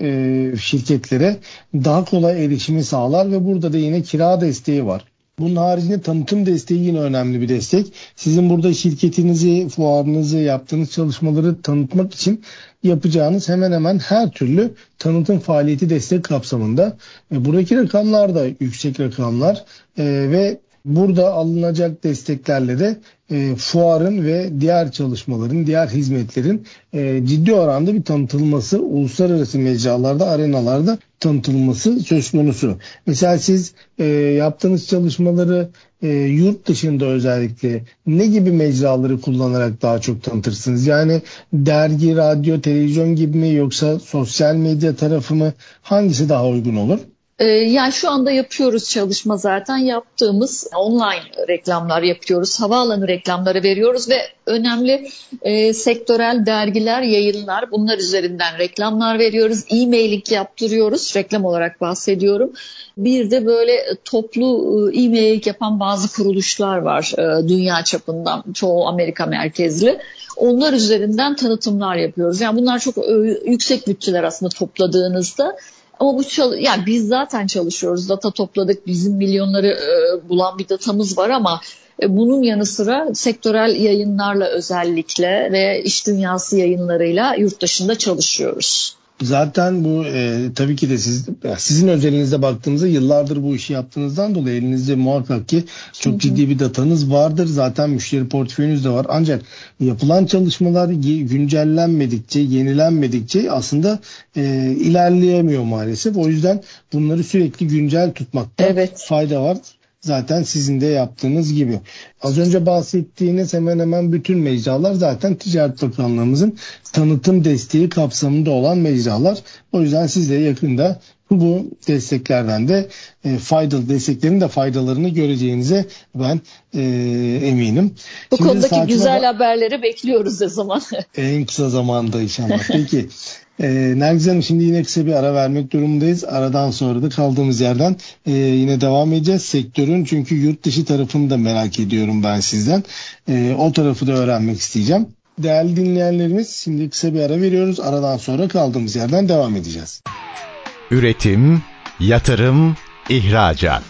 şirketlere daha kolay erişimi sağlar ve burada da yine kira desteği var. Bunun haricinde tanıtım desteği yine önemli bir destek. Sizin burada şirketinizi, fuarınızı, yaptığınız çalışmaları tanıtmak için yapacağınız hemen hemen her türlü tanıtım faaliyeti destek kapsamında. E, buradaki rakamlar da yüksek rakamlar e, ve Burada alınacak desteklerle de e, fuarın ve diğer çalışmaların, diğer hizmetlerin e, ciddi oranda bir tanıtılması, uluslararası mecralarda, arenalarda tanıtılması söz konusu. Mesela siz e, yaptığınız çalışmaları e, yurt dışında özellikle ne gibi mecraları kullanarak daha çok tanıtırsınız? Yani dergi, radyo, televizyon gibi mi yoksa sosyal medya tarafı mı? Hangisi daha uygun olur? Ee, yani şu anda yapıyoruz çalışma zaten yaptığımız online reklamlar yapıyoruz. Havaalanı reklamları veriyoruz ve önemli e, sektörel dergiler, yayınlar bunlar üzerinden reklamlar veriyoruz. E-mailing yaptırıyoruz. Reklam olarak bahsediyorum. Bir de böyle toplu e, e-mailing yapan bazı kuruluşlar var e, dünya çapında. Çoğu Amerika merkezli. Onlar üzerinden tanıtımlar yapıyoruz. Yani bunlar çok e, yüksek bütçeler aslında topladığınızda. Ama bu çal yani biz zaten çalışıyoruz. Data topladık. Bizim milyonları e, bulan bir datamız var ama e, bunun yanı sıra sektörel yayınlarla özellikle ve iş dünyası yayınlarıyla yurt dışında çalışıyoruz. Zaten bu e, tabii ki de siz sizin özelinizde baktığımızda yıllardır bu işi yaptığınızdan dolayı elinizde muhakkak ki çok ciddi bir datanız vardır. Zaten müşteri portföyünüz de var. Ancak yapılan çalışmalar güncellenmedikçe, yenilenmedikçe aslında e, ilerleyemiyor maalesef. O yüzden bunları sürekli güncel tutmakta evet. fayda var. Zaten sizin de yaptığınız gibi. Az önce bahsettiğiniz hemen hemen bütün mecralar zaten Ticaret Bakanlığımızın tanıtım desteği kapsamında olan mecralar. O yüzden siz de yakında bu desteklerden de e, faydalı desteklerin de faydalarını göreceğinize ben e, eminim. Bu Şimdi konudaki güzel haberleri bekliyoruz o zaman. en kısa zamanda inşallah. Peki ee, Nergiz Hanım şimdi yine kısa bir ara vermek durumundayız. Aradan sonra da kaldığımız yerden e, yine devam edeceğiz. Sektörün çünkü yurt dışı tarafını da merak ediyorum ben sizden. E, o tarafı da öğrenmek isteyeceğim. Değerli dinleyenlerimiz şimdi kısa bir ara veriyoruz. Aradan sonra kaldığımız yerden devam edeceğiz. Üretim, yatırım, ihracat.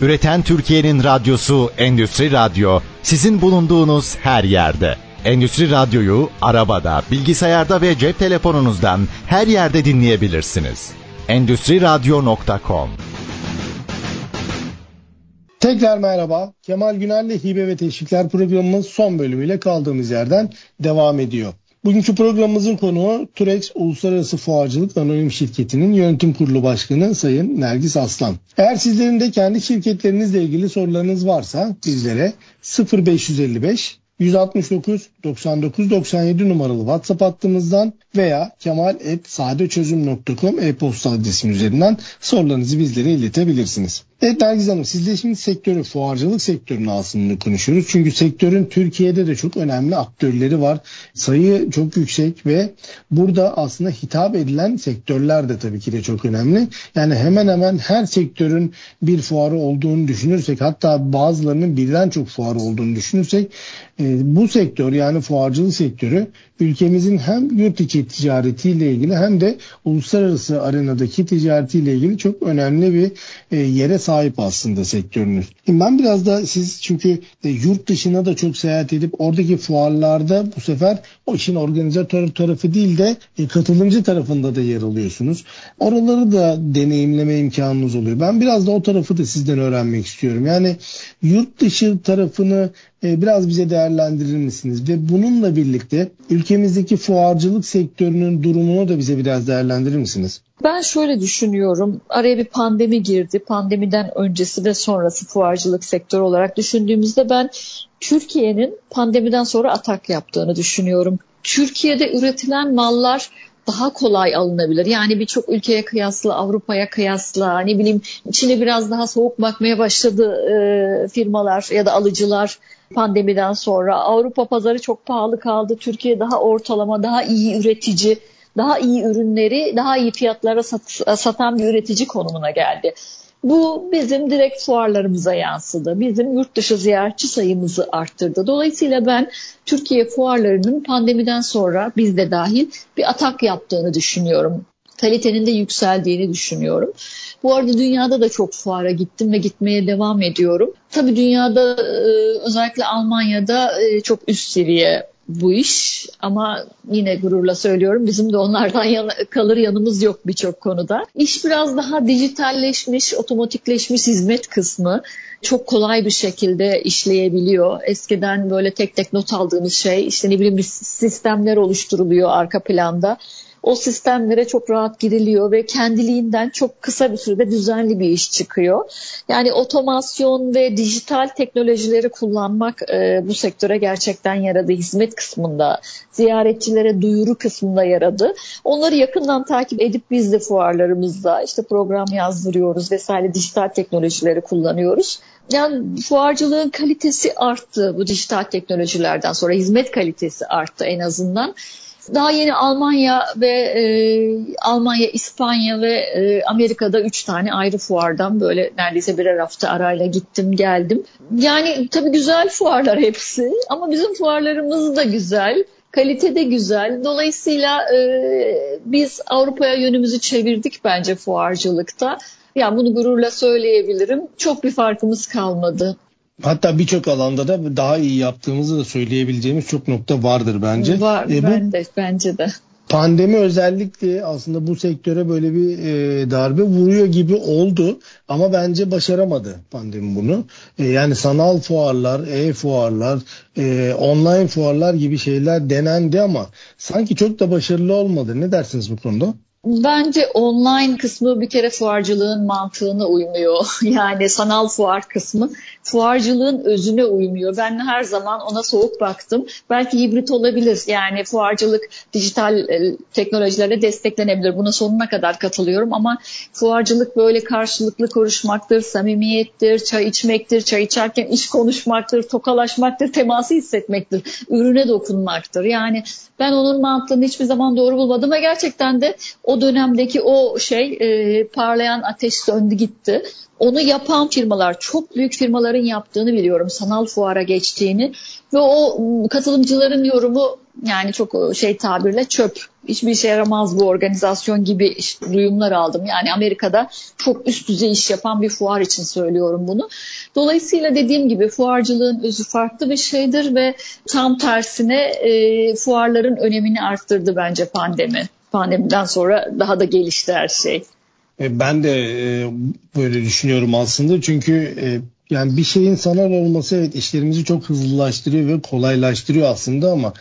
Üreten Türkiye'nin radyosu Endüstri Radyo sizin bulunduğunuz her yerde. Endüstri Radyo'yu arabada, bilgisayarda ve cep telefonunuzdan her yerde dinleyebilirsiniz. Endüstri Radyo.com Tekrar merhaba. Kemal Günel'le Hibe ve Teşvikler programımın son bölümüyle kaldığımız yerden devam ediyor. Bugünkü programımızın konuğu Turex Uluslararası Fuarcılık Anonim Şirketi'nin yönetim kurulu başkanı Sayın Nergis Aslan. Eğer sizlerin de kendi şirketlerinizle ilgili sorularınız varsa bizlere 0555 169 99 97 numaralı WhatsApp hattımızdan veya kemal.sadeçözüm.com e-posta adresim üzerinden sorularınızı bizlere iletebilirsiniz. Evet Nergiz Hanım siz de şimdi sektörü, fuarcılık sektörünün aslında konuşuyoruz. Çünkü sektörün Türkiye'de de çok önemli aktörleri var. Sayı çok yüksek ve burada aslında hitap edilen sektörler de tabii ki de çok önemli. Yani hemen hemen her sektörün bir fuarı olduğunu düşünürsek hatta bazılarının birden çok fuarı olduğunu düşünürsek e, bu sektör yani fuarcılık sektörü ülkemizin hem yurt içi ticaretiyle ilgili hem de uluslararası arenadaki ticaretiyle ilgili çok önemli bir e, yere sahip aslında sektörünüz. Ben biraz da siz çünkü e, yurt dışına da çok seyahat edip oradaki fuarlarda bu sefer o işin organizatör tarafı değil de e, katılımcı tarafında da yer alıyorsunuz. Oraları da deneyimleme imkanınız oluyor. Ben biraz da o tarafı da sizden öğrenmek istiyorum. Yani yurt dışı tarafını biraz bize değerlendirir misiniz? Ve bununla birlikte ülkemizdeki fuarcılık sektörünün durumunu da bize biraz değerlendirir misiniz? Ben şöyle düşünüyorum. Araya bir pandemi girdi. Pandemiden öncesi ve sonrası fuarcılık sektörü olarak düşündüğümüzde ben Türkiye'nin pandemiden sonra atak yaptığını düşünüyorum. Türkiye'de üretilen mallar daha kolay alınabilir. Yani birçok ülkeye kıyasla, Avrupa'ya kıyasla, ne bileyim Çin'e biraz daha soğuk bakmaya başladı e, firmalar ya da alıcılar pandemiden sonra. Avrupa pazarı çok pahalı kaldı. Türkiye daha ortalama, daha iyi üretici, daha iyi ürünleri daha iyi fiyatlara sat, satan bir üretici konumuna geldi. Bu bizim direkt fuarlarımıza yansıdı. Bizim yurt dışı ziyaretçi sayımızı arttırdı. Dolayısıyla ben Türkiye fuarlarının pandemiden sonra biz de dahil bir atak yaptığını düşünüyorum. Kalitenin de yükseldiğini düşünüyorum. Bu arada dünyada da çok fuara gittim ve gitmeye devam ediyorum. Tabii dünyada e, özellikle Almanya'da e, çok üst seviye bu iş ama yine gururla söylüyorum bizim de onlardan yana, kalır yanımız yok birçok konuda. İş biraz daha dijitalleşmiş, otomatikleşmiş hizmet kısmı çok kolay bir şekilde işleyebiliyor. Eskiden böyle tek tek not aldığımız şey işte ne bileyim bir sistemler oluşturuluyor arka planda. O sistemlere çok rahat giriliyor ve kendiliğinden çok kısa bir sürede düzenli bir iş çıkıyor. Yani otomasyon ve dijital teknolojileri kullanmak e, bu sektöre gerçekten yaradı. Hizmet kısmında, ziyaretçilere duyuru kısmında yaradı. Onları yakından takip edip biz de fuarlarımızda işte program yazdırıyoruz vesaire dijital teknolojileri kullanıyoruz. Yani fuarcılığın kalitesi arttı bu dijital teknolojilerden sonra hizmet kalitesi arttı en azından. Daha yeni Almanya ve e, Almanya, İspanya ve e, Amerika'da üç tane ayrı fuardan böyle neredeyse birer hafta arayla gittim geldim. Yani tabii güzel fuarlar hepsi ama bizim fuarlarımız da güzel. Kalite de güzel. Dolayısıyla e, biz Avrupa'ya yönümüzü çevirdik bence fuarcılıkta. Yani bunu gururla söyleyebilirim. Çok bir farkımız kalmadı. Hatta birçok alanda da daha iyi yaptığımızı da söyleyebileceğimiz çok nokta vardır bence. Var, e, ben de, bence de. Pandemi özellikle aslında bu sektöre böyle bir e, darbe vuruyor gibi oldu ama bence başaramadı pandemi bunu. E, yani sanal fuarlar, e-fuarlar, e, online fuarlar gibi şeyler denendi ama sanki çok da başarılı olmadı. Ne dersiniz bu konuda? Bence online kısmı bir kere fuarcılığın mantığına uymuyor. Yani sanal fuar kısmı fuarcılığın özüne uymuyor. Ben her zaman ona soğuk baktım. Belki hibrit olabilir. Yani fuarcılık dijital e, teknolojilerle desteklenebilir. Buna sonuna kadar katılıyorum ama fuarcılık böyle karşılıklı konuşmaktır, samimiyettir, çay içmektir, çay içerken iş konuşmaktır, tokalaşmaktır, teması hissetmektir, ürüne dokunmaktır. Yani ben onun mantığını hiçbir zaman doğru bulmadım ve gerçekten de o dönemdeki o şey e, parlayan ateş söndü gitti. Onu yapan firmalar, çok büyük firmaların yaptığını biliyorum. Sanal fuara geçtiğini ve o katılımcıların yorumu yani çok şey tabirle çöp. Hiçbir işe yaramaz bu organizasyon gibi duyumlar aldım. Yani Amerika'da çok üst düzey iş yapan bir fuar için söylüyorum bunu. Dolayısıyla dediğim gibi fuarcılığın özü farklı bir şeydir ve tam tersine e, fuarların önemini arttırdı bence pandemi. Pandemiden sonra daha da gelişti her şey. E, ben de e, böyle düşünüyorum aslında çünkü e, yani bir şeyin sanal olması evet işlerimizi çok hızlılaştırıyor ve kolaylaştırıyor aslında ama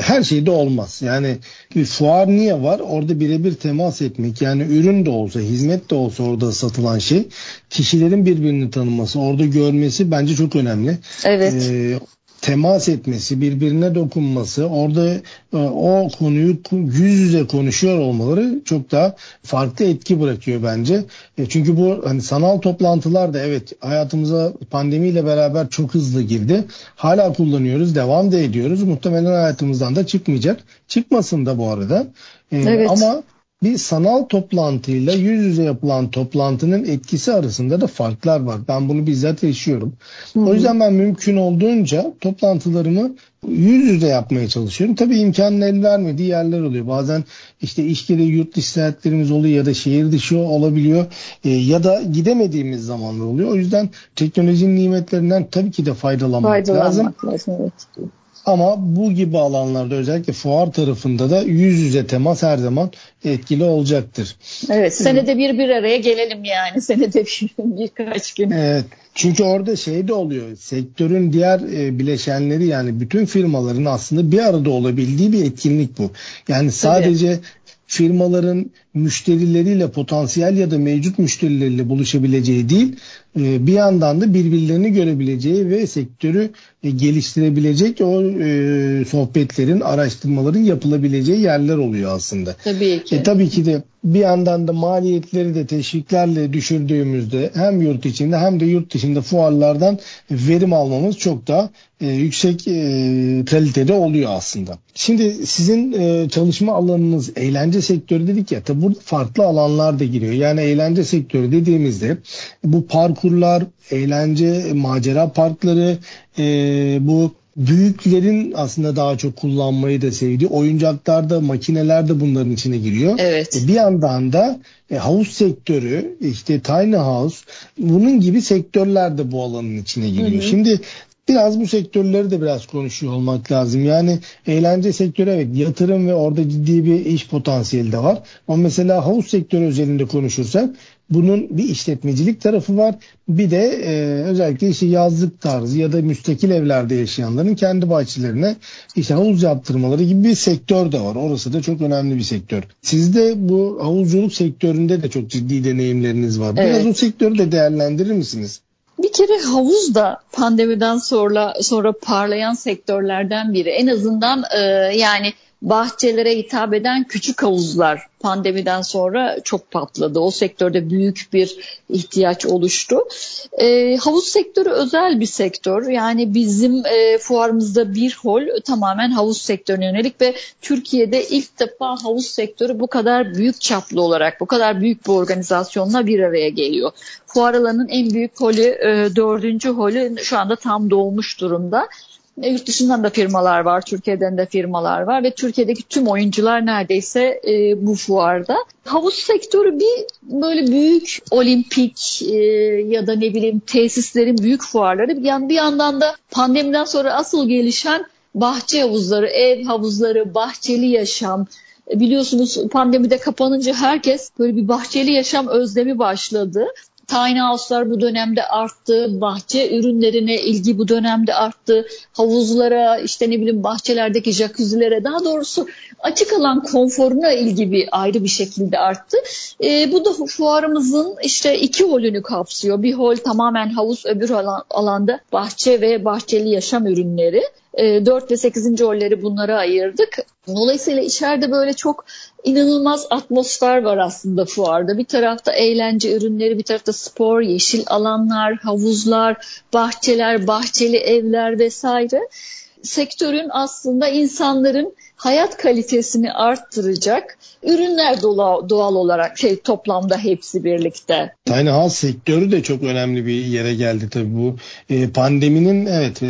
her şeyde olmaz. Yani bir fuar niye var? Orada birebir temas etmek yani ürün de olsa hizmet de olsa orada satılan şey kişilerin birbirini tanıması orada görmesi bence çok önemli. Evet. Ee, temas etmesi, birbirine dokunması, orada e, o konuyu yüz yüze konuşuyor olmaları çok daha farklı etki bırakıyor bence. E, çünkü bu hani sanal toplantılar da evet hayatımıza pandemiyle beraber çok hızlı girdi. Hala kullanıyoruz, devam da ediyoruz. Muhtemelen hayatımızdan da çıkmayacak. Çıkmasın da bu arada. E, evet. Ama bir sanal toplantıyla yüz yüze yapılan toplantının etkisi arasında da farklar var. Ben bunu bizzat yaşıyorum. Hı-hı. O yüzden ben mümkün olduğunca toplantılarımı yüz yüze yapmaya çalışıyorum. Tabii imkanın el vermediği yerler oluyor. Bazen işte iş gereği yurt dışı seyahatlerimiz oluyor ya da şehir dışı olabiliyor e, ya da gidemediğimiz zamanlar oluyor. O yüzden teknolojinin nimetlerinden tabii ki de faydalanmak, faydalanmak lazım. lazım evet. Ama bu gibi alanlarda özellikle fuar tarafında da yüz yüze temas her zaman etkili olacaktır. Evet senede bir bir araya gelelim yani senede bir, birkaç gün. Evet çünkü orada şey de oluyor sektörün diğer e, bileşenleri yani bütün firmaların aslında bir arada olabildiği bir etkinlik bu. Yani sadece Tabii firmaların müşterileriyle potansiyel ya da mevcut müşterileriyle buluşabileceği değil e, bir yandan da birbirlerini görebileceği ve sektörü e, geliştirebilecek o e, sohbetlerin araştırmaların yapılabileceği yerler oluyor aslında. Tabii ki. E, tabii ki de bir yandan da maliyetleri de teşviklerle düşürdüğümüzde hem yurt içinde hem de yurt dışında fuarlardan verim almamız çok daha e, yüksek e, kalitede oluyor aslında. Şimdi sizin e, çalışma alanınız eğlence sektörü dedik ya tabi burada farklı alanlar da giriyor. Yani eğlence sektörü dediğimizde bu parkurlar, eğlence, macera parkları, e, bu büyüklerin aslında daha çok kullanmayı da sevdiği oyuncaklarda, makineler de bunların içine giriyor. Evet. E, bir yandan da e, havuz sektörü, işte tiny house, bunun gibi sektörler de bu alanın içine giriyor. Hı hı. Şimdi biraz bu sektörleri de biraz konuşuyor olmak lazım. Yani eğlence sektörü evet yatırım ve orada ciddi bir iş potansiyeli de var. Ama mesela havuz sektörü özelinde konuşursak bunun bir işletmecilik tarafı var. Bir de e, özellikle işte yazlık tarzı ya da müstakil evlerde yaşayanların kendi bahçelerine işte havuz yaptırmaları gibi bir sektör de var. Orası da çok önemli bir sektör. Sizde bu havuzculuk sektöründe de çok ciddi deneyimleriniz var. Biraz evet. o sektörü de değerlendirir misiniz? Bir kere havuz da pandemiden sonra sonra parlayan sektörlerden biri. En azından e, yani bahçelere hitap eden küçük havuzlar pandemiden sonra çok patladı. O sektörde büyük bir ihtiyaç oluştu. E, havuz sektörü özel bir sektör. Yani bizim e, fuarımızda bir hol tamamen havuz sektörüne yönelik ve Türkiye'de ilk defa havuz sektörü bu kadar büyük çaplı olarak, bu kadar büyük bir organizasyonla bir araya geliyor. Fuar alanının en büyük holü, e, dördüncü holü şu anda tam dolmuş durumda. Yurt dışından da firmalar var, Türkiye'den de firmalar var ve Türkiye'deki tüm oyuncular neredeyse e, bu fuarda. Havuz sektörü bir böyle büyük olimpik e, ya da ne bileyim tesislerin büyük fuarları bir, yan, bir yandan da pandemiden sonra asıl gelişen bahçe havuzları, ev havuzları, bahçeli yaşam, e, biliyorsunuz pandemide kapanınca herkes böyle bir bahçeli yaşam özlemi başladı. Tiny house'lar bu dönemde arttı. Bahçe ürünlerine ilgi bu dönemde arttı. Havuzlara, işte ne bileyim bahçelerdeki jacuzzi'lere daha doğrusu açık alan konforuna ilgi bir ayrı bir şekilde arttı. E, bu da fuarımızın işte iki holünü kapsıyor. Bir hol tamamen havuz, öbür alan, alanda bahçe ve bahçeli yaşam ürünleri. 4 e, ve 8. holleri bunlara ayırdık. Dolayısıyla içeride böyle çok inanılmaz atmosfer var aslında fuarda. Bir tarafta eğlence ürünleri, bir tarafta spor, yeşil alanlar, havuzlar, bahçeler, bahçeli evler vesaire. Sektörün aslında insanların hayat kalitesini arttıracak ürünler doğal, doğal olarak şey toplamda hepsi birlikte. Tiny House sektörü de çok önemli bir yere geldi tabii bu. E, pandeminin evet e,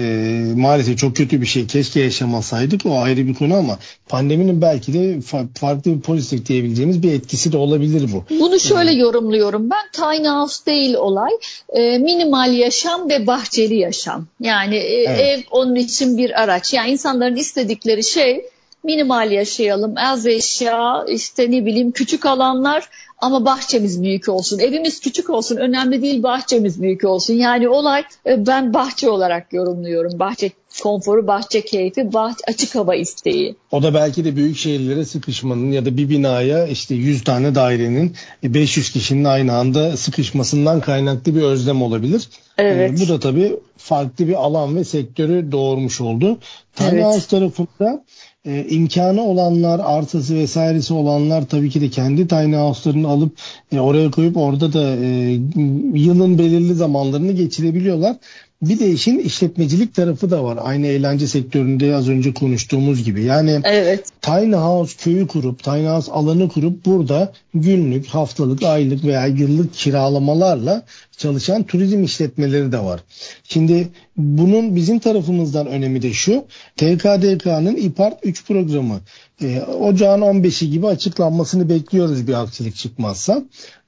maalesef çok kötü bir şey. Keşke yaşamasaydık o ayrı bir konu ama pandeminin belki de farklı bir pozitif diyebileceğimiz bir etkisi de olabilir bu. Bunu şöyle evet. yorumluyorum ben. Tiny House değil olay. E, minimal yaşam ve bahçeli yaşam. Yani e, evet. ev onun için bir araç. Yani insanların istedikleri şey minimal yaşayalım, az eşya, işte ne bileyim küçük alanlar ama bahçemiz büyük olsun. Evimiz küçük olsun, önemli değil bahçemiz büyük olsun. Yani olay e, ben bahçe olarak yorumluyorum. Bahçe konforu, bahçe keyfi, bahçe, açık hava isteği. O da belki de büyük şehirlere sıkışmanın ya da bir binaya işte 100 tane dairenin 500 e, kişinin aynı anda sıkışmasından kaynaklı bir özlem olabilir. Evet. Ee, bu da tabii farklı bir alan ve sektörü doğurmuş oldu. Tiny evet. House tarafında e, imkanı olanlar, arsası vesairesi olanlar tabii ki de kendi tiny house'larını alıp e, oraya koyup orada da e, yılın belirli zamanlarını geçirebiliyorlar. Bir de işin işletmecilik tarafı da var. Aynı eğlence sektöründe az önce konuştuğumuz gibi. Yani evet. tiny house köyü kurup, tiny house alanı kurup burada günlük, haftalık, aylık veya yıllık kiralamalarla çalışan turizm işletmeleri de var. Şimdi bunun bizim tarafımızdan önemi de şu. TKDK'nın İPART 3 programı. E, ocağın 15'i gibi açıklanmasını bekliyoruz bir aksilik çıkmazsa.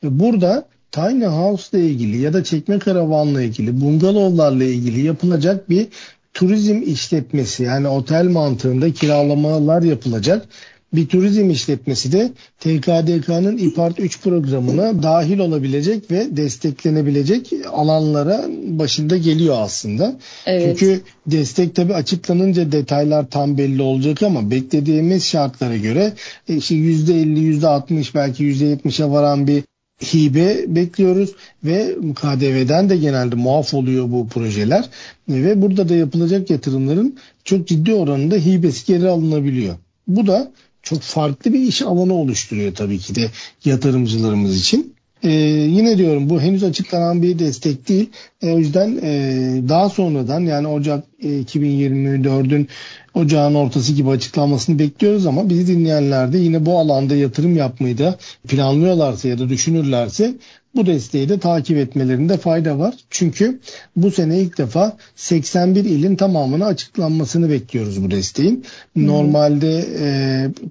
E, burada tiny house ile ilgili ya da çekme karavanla ilgili, bungalovlarla ilgili yapılacak bir turizm işletmesi yani otel mantığında kiralamalar yapılacak bir turizm işletmesi de TKDK'nın İPART 3 programına dahil olabilecek ve desteklenebilecek alanlara başında geliyor aslında. Evet. Çünkü destek tabi açıklanınca detaylar tam belli olacak ama beklediğimiz şartlara göre işte %50, %60 belki %70'e varan bir hibe bekliyoruz ve KDV'den de genelde muaf oluyor bu projeler ve burada da yapılacak yatırımların çok ciddi oranında hibesi geri alınabiliyor. Bu da çok farklı bir iş alanı oluşturuyor tabii ki de yatırımcılarımız için. Ee, yine diyorum bu henüz açıklanan bir destek değil. E, o yüzden e, daha sonradan yani Ocak e, 2024'ün ocağın ortası gibi açıklanmasını bekliyoruz ama bizi dinleyenler de yine bu alanda yatırım yapmayı da planlıyorlarsa ya da düşünürlerse bu desteği de takip etmelerinde fayda var. Çünkü bu sene ilk defa 81 ilin tamamına açıklanmasını bekliyoruz bu desteğin. Hmm. Normalde e,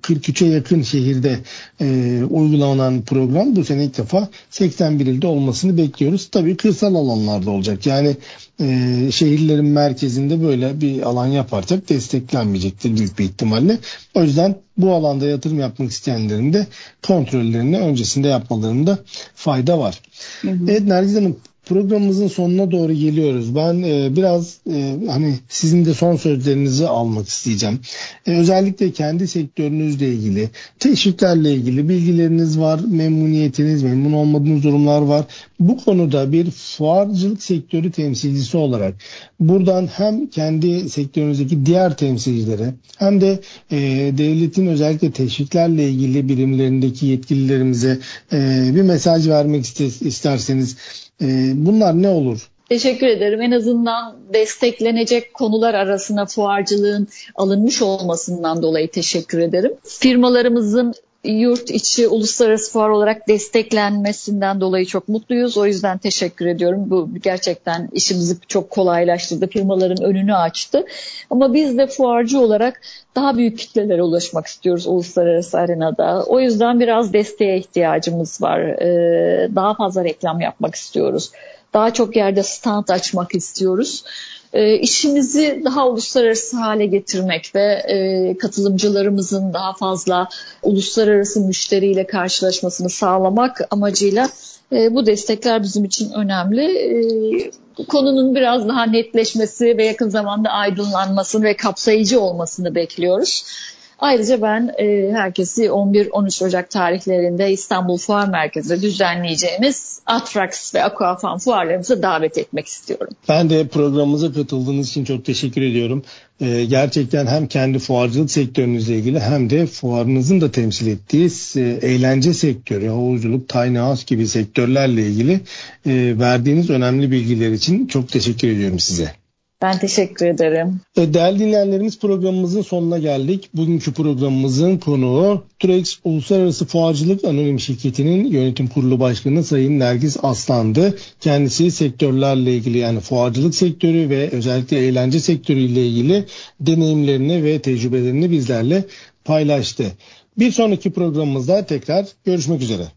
43'e yakın şehirde e, uygulanan program bu sene ilk defa 81 ilde olmasını bekliyoruz. Tabii kırsal alanlarda olacak. Yani e, şehirlerin merkezinde böyle bir alan yaparsak desteklenmeyecektir büyük bir ihtimalle. O yüzden bu alanda yatırım yapmak isteyenlerin de kontrollerini öncesinde yapmalarında fayda var. Hı hı. Evet Nergiz Hanım programımızın sonuna doğru geliyoruz. Ben e, biraz e, hani sizin de son sözlerinizi almak isteyeceğim. E, özellikle kendi sektörünüzle ilgili, teşviklerle ilgili bilgileriniz var, memnuniyetiniz, memnun olmadığınız durumlar var. Bu konuda bir fuarcılık sektörü temsilcisi olarak buradan hem kendi sektörünüzdeki diğer temsilcilere hem de e, devletin özellikle teşviklerle ilgili birimlerindeki yetkililerimize e, bir mesaj vermek isterseniz ee, bunlar ne olur? Teşekkür ederim. En azından desteklenecek konular arasında fuarcılığın alınmış olmasından dolayı teşekkür ederim. Firmalarımızın yurt içi uluslararası fuar olarak desteklenmesinden dolayı çok mutluyuz. O yüzden teşekkür ediyorum. Bu gerçekten işimizi çok kolaylaştırdı. Firmaların önünü açtı. Ama biz de fuarcı olarak daha büyük kitlelere ulaşmak istiyoruz uluslararası arenada. O yüzden biraz desteğe ihtiyacımız var. Ee, daha fazla reklam yapmak istiyoruz. Daha çok yerde stand açmak istiyoruz e, işimizi daha uluslararası hale getirmek ve e, katılımcılarımızın daha fazla uluslararası müşteriyle karşılaşmasını sağlamak amacıyla e, bu destekler bizim için önemli. E, konunun biraz daha netleşmesi ve yakın zamanda aydınlanmasını ve kapsayıcı olmasını bekliyoruz. Ayrıca ben e, herkesi 11-13 Ocak tarihlerinde İstanbul Fuar Merkezi'nde düzenleyeceğimiz Atrax ve Aquafan fuarlarımıza davet etmek istiyorum. Ben de programımıza katıldığınız için çok teşekkür ediyorum. Ee, gerçekten hem kendi fuarcılık sektörünüzle ilgili hem de fuarınızın da temsil ettiği e, eğlence sektörü, havuzculuk, tiny house gibi sektörlerle ilgili e, verdiğiniz önemli bilgiler için çok teşekkür ediyorum size. Ben teşekkür ederim. E, değerli dinleyenlerimiz programımızın sonuna geldik. Bugünkü programımızın konuğu Turex Uluslararası Fuarcılık Anonim Şirketi'nin yönetim kurulu başkanı Sayın Nergis Aslan'dı. Kendisi sektörlerle ilgili yani fuarcılık sektörü ve özellikle eğlence sektörüyle ilgili deneyimlerini ve tecrübelerini bizlerle paylaştı. Bir sonraki programımızda tekrar görüşmek üzere.